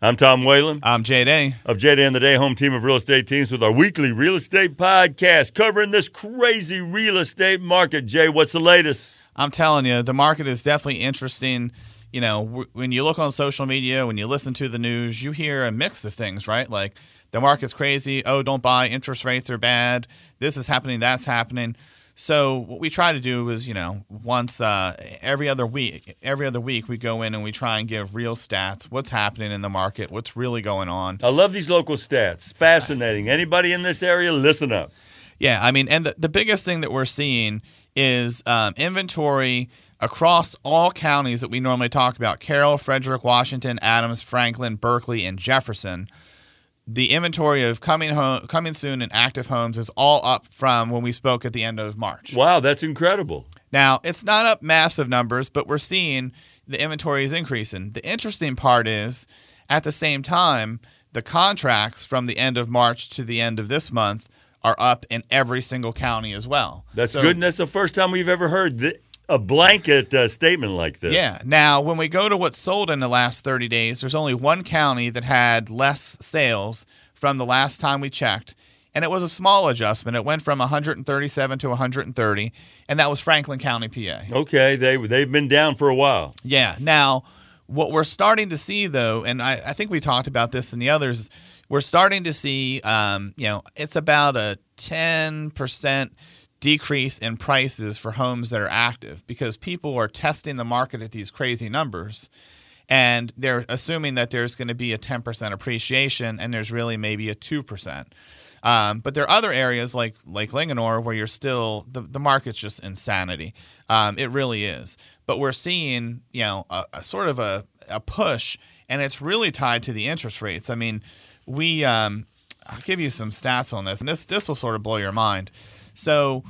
I'm Tom Whalen I'm Jay Day. of JD and the Day Home Team of Real Estate Teams with our weekly real estate podcast covering this crazy real estate market. Jay, what's the latest? I'm telling you, the market is definitely interesting. You know, when you look on social media, when you listen to the news, you hear a mix of things, right? Like the market's crazy. Oh, don't buy. Interest rates are bad. This is happening. That's happening. So what we try to do is, you know, once uh, every other week, every other week, we go in and we try and give real stats. What's happening in the market? What's really going on? I love these local stats. Fascinating. Anybody in this area, listen up. Yeah, I mean, and the, the biggest thing that we're seeing is um, inventory across all counties that we normally talk about Carroll, Frederick, Washington, Adams, Franklin, Berkeley, and Jefferson. The inventory of coming home, coming soon and active homes is all up from when we spoke at the end of March. Wow, that's incredible. Now, it's not up massive numbers, but we're seeing the inventory is increasing. The interesting part is at the same time, the contracts from the end of March to the end of this month are up in every single county as well. That's So- good. And that's the first time we've ever heard th- a blanket uh, statement like this. Yeah. Now, when we go to what's sold in the last 30 days, there's only one county that had less sales from the last time we checked. And it was a small adjustment. It went from 137 to 130, and that was Franklin County, PA. Okay, they, they've been down for a while. Yeah. Now, what we're starting to see, though, and I, I think we talked about this in the others, we're starting to see, um, you know, it's about a 10% decrease in prices for homes that are active because people are testing the market at these crazy numbers. And they're assuming that there's going to be a 10% appreciation, and there's really maybe a 2%. Um, but there are other areas like Lake Linganore where you're still the, the market's just insanity. Um, it really is. But we're seeing you know a, a sort of a, a push, and it's really tied to the interest rates. I mean, we um, I'll give you some stats on this, and this this will sort of blow your mind. So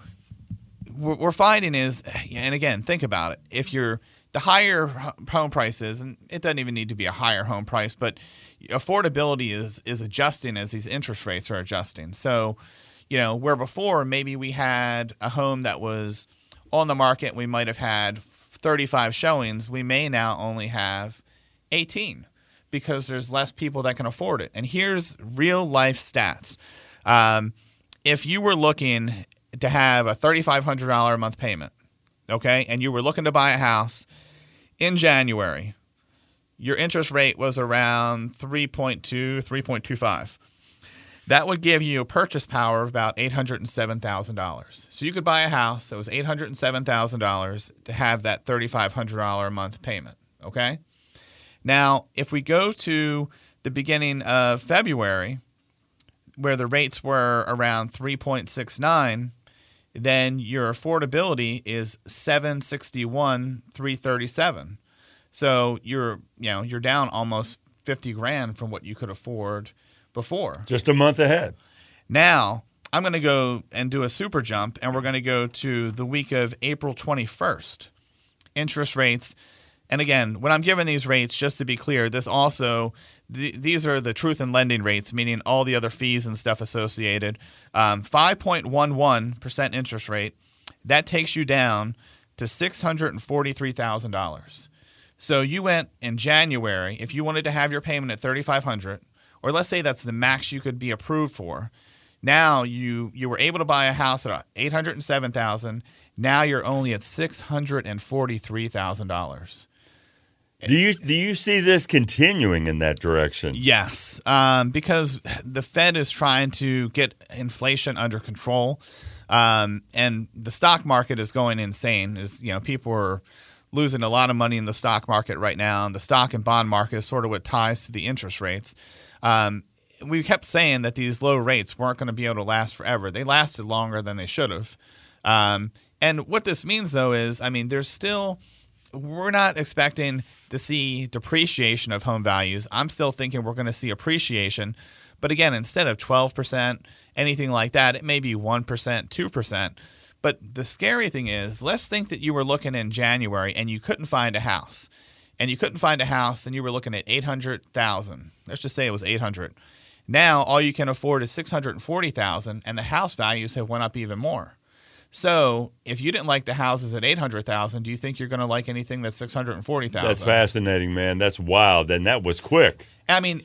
what we're finding is, and again, think about it. If you're the higher home prices, and it doesn't even need to be a higher home price, but affordability is is adjusting as these interest rates are adjusting. So, you know, where before maybe we had a home that was on the market, we might have had 35 showings. We may now only have 18 because there's less people that can afford it. And here's real life stats. Um, if you were looking to have a $3,500 a month payment, okay, and you were looking to buy a house in January, your interest rate was around 3.2, 3.25. That would give you a purchase power of about $807,000. So you could buy a house that was $807,000 to have that $3,500 a month payment, okay? Now, if we go to the beginning of February, where the rates were around 3.69, then your affordability is 761 337. So you're you know you're down almost 50 grand from what you could afford before. Just a month ahead. Now, I'm going to go and do a super jump, and we're going to go to the week of April 21st. Interest rates. And again, when I'm giving these rates, just to be clear, this also, th- these are the truth in lending rates, meaning all the other fees and stuff associated. Um, 5.11% interest rate, that takes you down to $643,000. So you went in January, if you wanted to have your payment at 3500 or let's say that's the max you could be approved for. Now you you were able to buy a house at 807,000. Now you're only at $643,000. Do you do you see this continuing in that direction? Yes, um, because the Fed is trying to get inflation under control, um, and the stock market is going insane. Is you know people are losing a lot of money in the stock market right now, and the stock and bond market is sort of what ties to the interest rates. Um, we kept saying that these low rates weren't going to be able to last forever. They lasted longer than they should have. Um, and what this means, though, is I mean, there's still we're not expecting to see depreciation of home values. I'm still thinking we're going to see appreciation. But again, instead of 12%, anything like that, it may be 1%, 2%. But the scary thing is, let's think that you were looking in January and you couldn't find a house. And you couldn't find a house and you were looking at 800,000. Let's just say it was 800. Now all you can afford is 640,000 and the house values have went up even more. So if you didn't like the houses at 800,000, do you think you're going to like anything that's 640,000? That's fascinating, man. That's wild, and that was quick. I mean,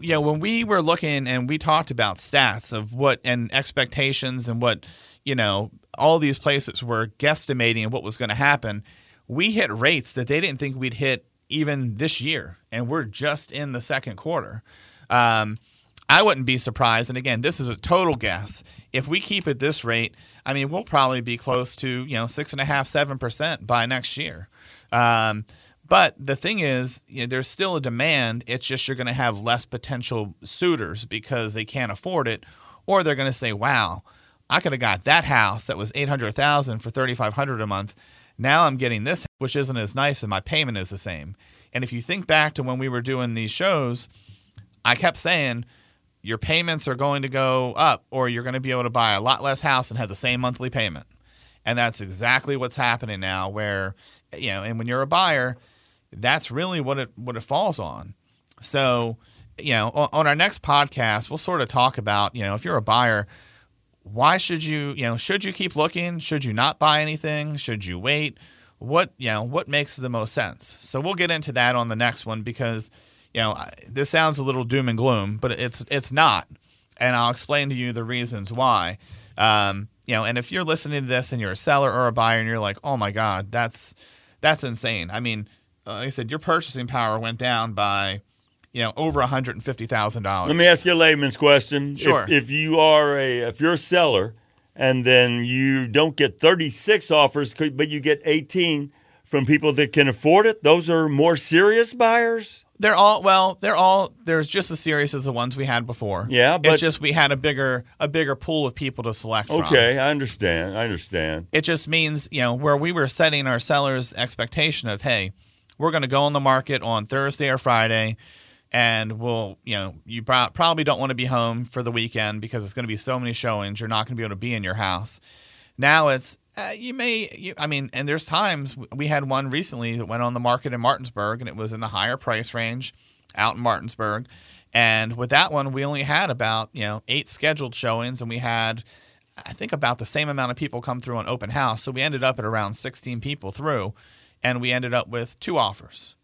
you know, when we were looking and we talked about stats of what and expectations and what, you know, all these places were guesstimating what was going to happen, we hit rates that they didn't think we'd hit even this year, and we're just in the second quarter. Um, I wouldn't be surprised. And again, this is a total guess. If we keep at this rate, I mean, we'll probably be close to you know six and a half, seven percent by next year. Um, but the thing is, you know, there's still a demand. It's just you're going to have less potential suitors because they can't afford it, or they're going to say, "Wow, I could have got that house that was eight hundred thousand for thirty five hundred a month. Now I'm getting this, which isn't as nice, and my payment is the same." And if you think back to when we were doing these shows, I kept saying your payments are going to go up, or you're going to be able to buy a lot less house and have the same monthly payment. And that's exactly what's happening now. Where you know, and when you're a buyer, that's really what it what it falls on. So, you know, on, our next podcast, we'll sort of talk about you know if you're a buyer, why should you you know should you keep looking? Should you not buy anything? Should you wait? What you know what makes the most sense? So we'll get into that on the next one because you know, this sounds a little doom and gloom, but it's it's not, and I'll explain to you the reasons why. Um, you know, and if you're listening to this and you're a seller or a buyer and you're like, oh my god, that's that's insane. I mean, uh, like I said, your purchasing power went down by you know over hundred and fifty thousand dollars. Let me ask you a layman's question. Sure. If, if you are a if you're a seller and then you don't get 36 offers, but you get 18 from people that can afford it, those are more serious buyers. They're all well. They're all there's just as serious as the ones we had before. Yeah, but it's just we had a bigger a bigger pool of people to select from. Okay, I understand. I understand. It just means you know where we were setting our sellers' expectation of hey, we're going to go on the market on Thursday or Friday, and we'll you know you probably don't want to be home for the weekend because it's going to be so many showings. You're not going to be able to be in your house. Now it's uh, you may, you, I mean, and there's times we had one recently that went on the market in Martinsburg, and it was in the higher price range out in Martinsburg. And with that one, we only had about you know eight scheduled showings, and we had, I think, about the same amount of people come through on open house. So we ended up at around 16 people through, and we ended up with two offers.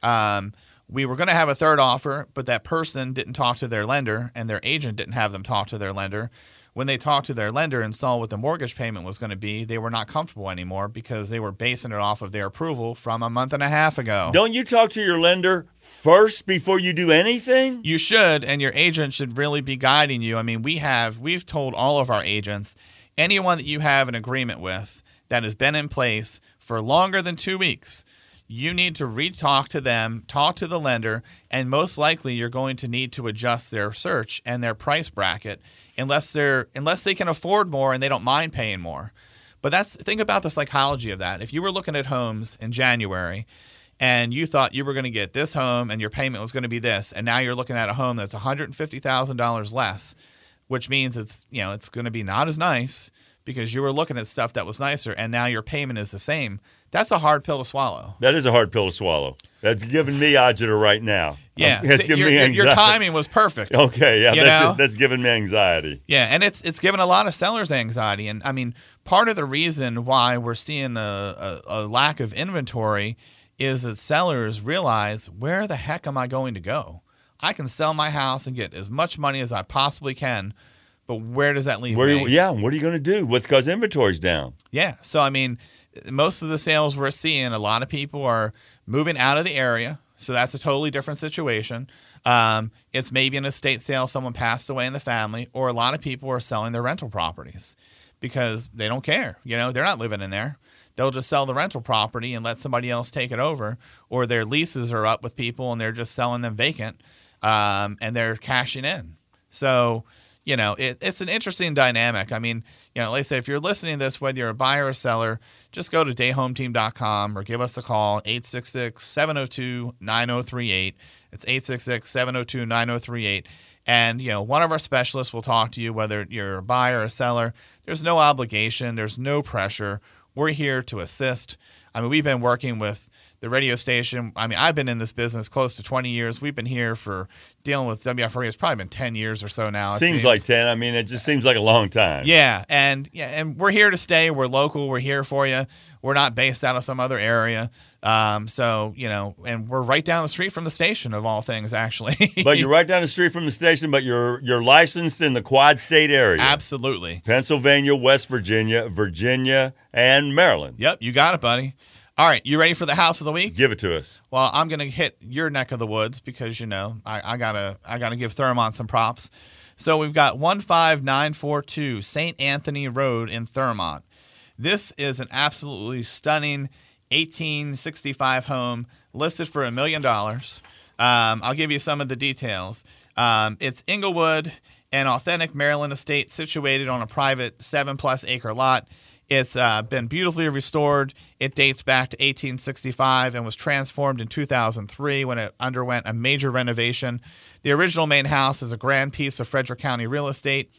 Um, we were going to have a third offer, but that person didn't talk to their lender, and their agent didn't have them talk to their lender when they talked to their lender and saw what the mortgage payment was going to be, they were not comfortable anymore because they were basing it off of their approval from a month and a half ago. Don't you talk to your lender first before you do anything? You should, and your agent should really be guiding you. I mean, we have we've told all of our agents, anyone that you have an agreement with that has been in place for longer than 2 weeks, you need to re-talk to them, talk to the lender, and most likely you're going to need to adjust their search and their price bracket unless they're unless they can afford more and they don't mind paying more. But that's think about the psychology of that. If you were looking at homes in January and you thought you were going to get this home and your payment was going to be this, and now you're looking at a home that's $150,000 less, which means it's, you know, it's going to be not as nice because you were looking at stuff that was nicer and now your payment is the same. That's a hard pill to swallow. That is a hard pill to swallow. That's giving me agita right now. Yeah, that's See, giving your, me anxiety. your timing was perfect. Okay, yeah, that's that's giving me anxiety. Yeah, and it's it's given a lot of sellers anxiety, and I mean, part of the reason why we're seeing a, a, a lack of inventory is that sellers realize where the heck am I going to go? I can sell my house and get as much money as I possibly can, but where does that leave Where, me? yeah, what are you going to do with because inventory's down? Yeah. So I mean, most of the sales we're seeing, a lot of people are moving out of the area. So that's a totally different situation. Um, it's maybe an estate sale, someone passed away in the family, or a lot of people are selling their rental properties because they don't care. You know, they're not living in there. They'll just sell the rental property and let somebody else take it over, or their leases are up with people and they're just selling them vacant um, and they're cashing in. So, you know, it, it's an interesting dynamic. I mean, you know, like I said, if you're listening to this, whether you're a buyer or seller, just go to dayhometeam.com or give us a call, 866 702 9038. It's 866 702 9038. And, you know, one of our specialists will talk to you, whether you're a buyer or a seller. There's no obligation, there's no pressure. We're here to assist. I mean, we've been working with the radio station. I mean, I've been in this business close to 20 years. We've been here for dealing with WFRE. It's probably been 10 years or so now. it Seems like 10. I mean, it just seems like a long time. Yeah, and yeah, and we're here to stay. We're local. We're here for you. We're not based out of some other area. Um, so you know, and we're right down the street from the station of all things, actually. But you're right down the street from the station, but you're you're licensed in the Quad State area. absolutely. Pennsylvania, West Virginia, Virginia, and Maryland. Yep, you got it, buddy. All right, you ready for the house of the week? Give it to us. Well, I'm gonna hit your neck of the woods because you know I, I gotta I gotta give Thurmont some props. So we've got one five nine four two St. Anthony Road in Thurmont. This is an absolutely stunning 1865 home listed for a million dollars. Um, I'll give you some of the details. Um, it's Inglewood, an authentic Maryland estate situated on a private seven plus acre lot. It's uh, been beautifully restored. It dates back to 1865 and was transformed in 2003 when it underwent a major renovation. The original main house is a grand piece of Frederick County real estate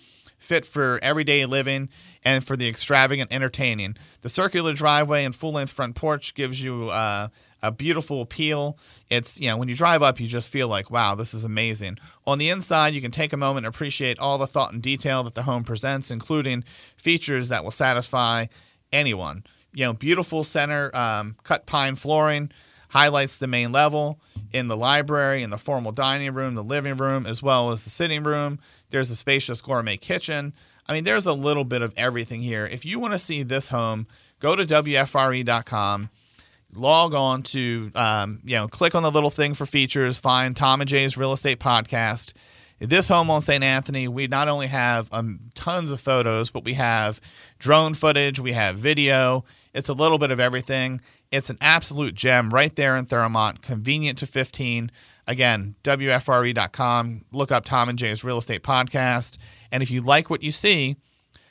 fit for everyday living and for the extravagant entertaining. The circular driveway and full length front porch gives you uh, a beautiful appeal. It's, you know, when you drive up, you just feel like, wow, this is amazing. On the inside, you can take a moment and appreciate all the thought and detail that the home presents, including features that will satisfy anyone. You know, beautiful center um, cut pine flooring highlights the main level in the library, in the formal dining room, the living room, as well as the sitting room. There's a spacious gourmet kitchen. I mean, there's a little bit of everything here. If you want to see this home, go to WFRE.com, log on to, um, you know, click on the little thing for features, find Tom and Jay's Real Estate Podcast. This home on St. Anthony, we not only have um, tons of photos, but we have drone footage, we have video. It's a little bit of everything. It's an absolute gem right there in Thurmont, convenient to 15. Again, WFRE.com. Look up Tom and Jay's Real Estate Podcast. And if you like what you see,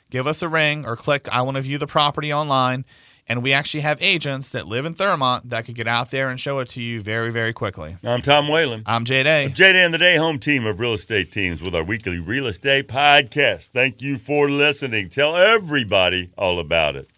give us a ring or click I want to view the property online. And we actually have agents that live in Thurmont that could get out there and show it to you very, very quickly. I'm Tom Whalen. I'm Jay Day. Jay Day and the Day Home Team of Real Estate Teams with our weekly real estate podcast. Thank you for listening. Tell everybody all about it.